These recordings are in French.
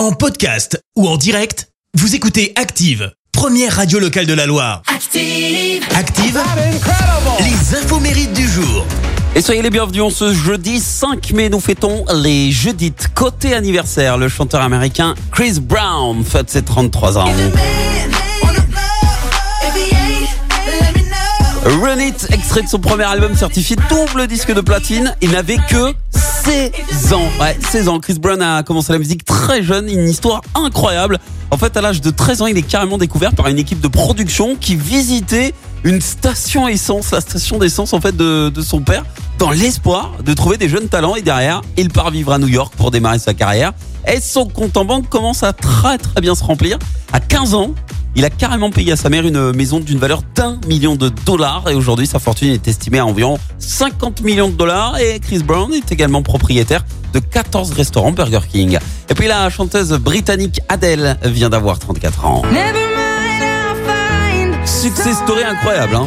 En podcast ou en direct, vous écoutez Active, première radio locale de la Loire. Active. Active, les infos mérites du jour. Et soyez les bienvenus, on ce jeudi 5 mai, nous fêtons les jeudis de côté anniversaire. Le chanteur américain Chris Brown fête ses 33 ans. Run It, extrait de son premier album certifié double disque de platine. Il n'avait que 16 ans. Ouais, 16 ans. Chris Brown a commencé la musique très jeune, une histoire incroyable. En fait, à l'âge de 13 ans, il est carrément découvert par une équipe de production qui visitait une station essence, la station d'essence en fait de, de son père, dans l'espoir de trouver des jeunes talents. Et derrière, il part vivre à New York pour démarrer sa carrière. Et son compte en banque commence à très très bien se remplir. À 15 ans, il a carrément payé à sa mère une maison d'une valeur d'un million de dollars et aujourd'hui sa fortune est estimée à environ 50 millions de dollars et Chris Brown est également propriétaire de 14 restaurants Burger King. Et puis la chanteuse britannique Adele vient d'avoir 34 ans. Success story incroyable hein.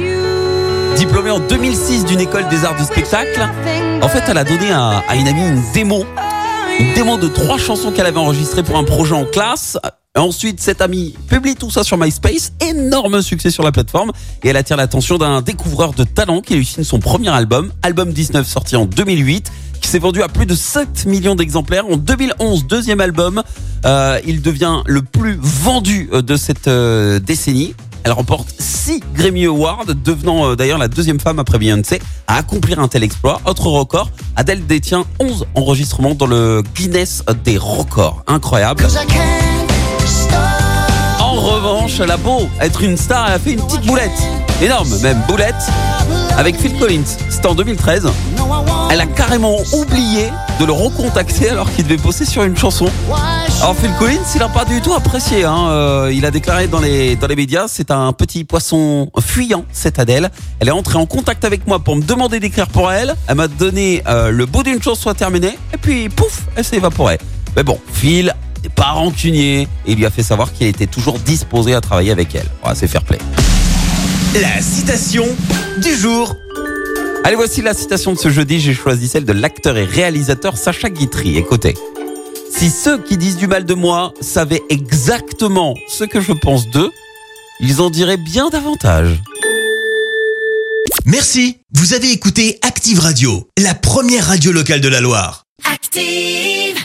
Diplômée en 2006 d'une école des arts du spectacle, en fait elle a donné à, à une amie une démo une démo de trois chansons qu'elle avait enregistrées pour un projet en classe. Ensuite, cette amie publie tout ça sur MySpace, énorme succès sur la plateforme, et elle attire l'attention d'un découvreur de talent qui lui signe son premier album, album 19 sorti en 2008, qui s'est vendu à plus de 7 millions d'exemplaires. En 2011, deuxième album, euh, il devient le plus vendu euh, de cette euh, décennie. Elle remporte 6 Grammy Awards, devenant euh, d'ailleurs la deuxième femme après Beyoncé à accomplir un tel exploit. Autre record, Adele détient 11 enregistrements dans le Guinness des records. Incroyable. Elle a beau être une star, elle a fait une petite boulette. Énorme, même boulette. Avec Phil Collins. C'était en 2013. Elle a carrément oublié de le recontacter alors qu'il devait bosser sur une chanson. Alors Phil Collins, il n'a pas du tout apprécié. Hein. Euh, il a déclaré dans les, dans les médias, c'est un petit poisson fuyant, cette Adèle. Elle est entrée en contact avec moi pour me demander d'écrire pour elle. Elle m'a donné euh, le bout d'une chose soit terminé. Et puis, pouf, elle s'est évaporée. Mais bon, Phil n'est pas rancunier et il lui a fait savoir qu'il était toujours disposé à travailler avec elle. Ouais, c'est fair play. La citation du jour. Allez, voici la citation de ce jeudi. J'ai choisi celle de l'acteur et réalisateur Sacha Guitry. Écoutez. Si ceux qui disent du mal de moi savaient exactement ce que je pense d'eux, ils en diraient bien davantage. Merci, vous avez écouté Active Radio, la première radio locale de la Loire. Active.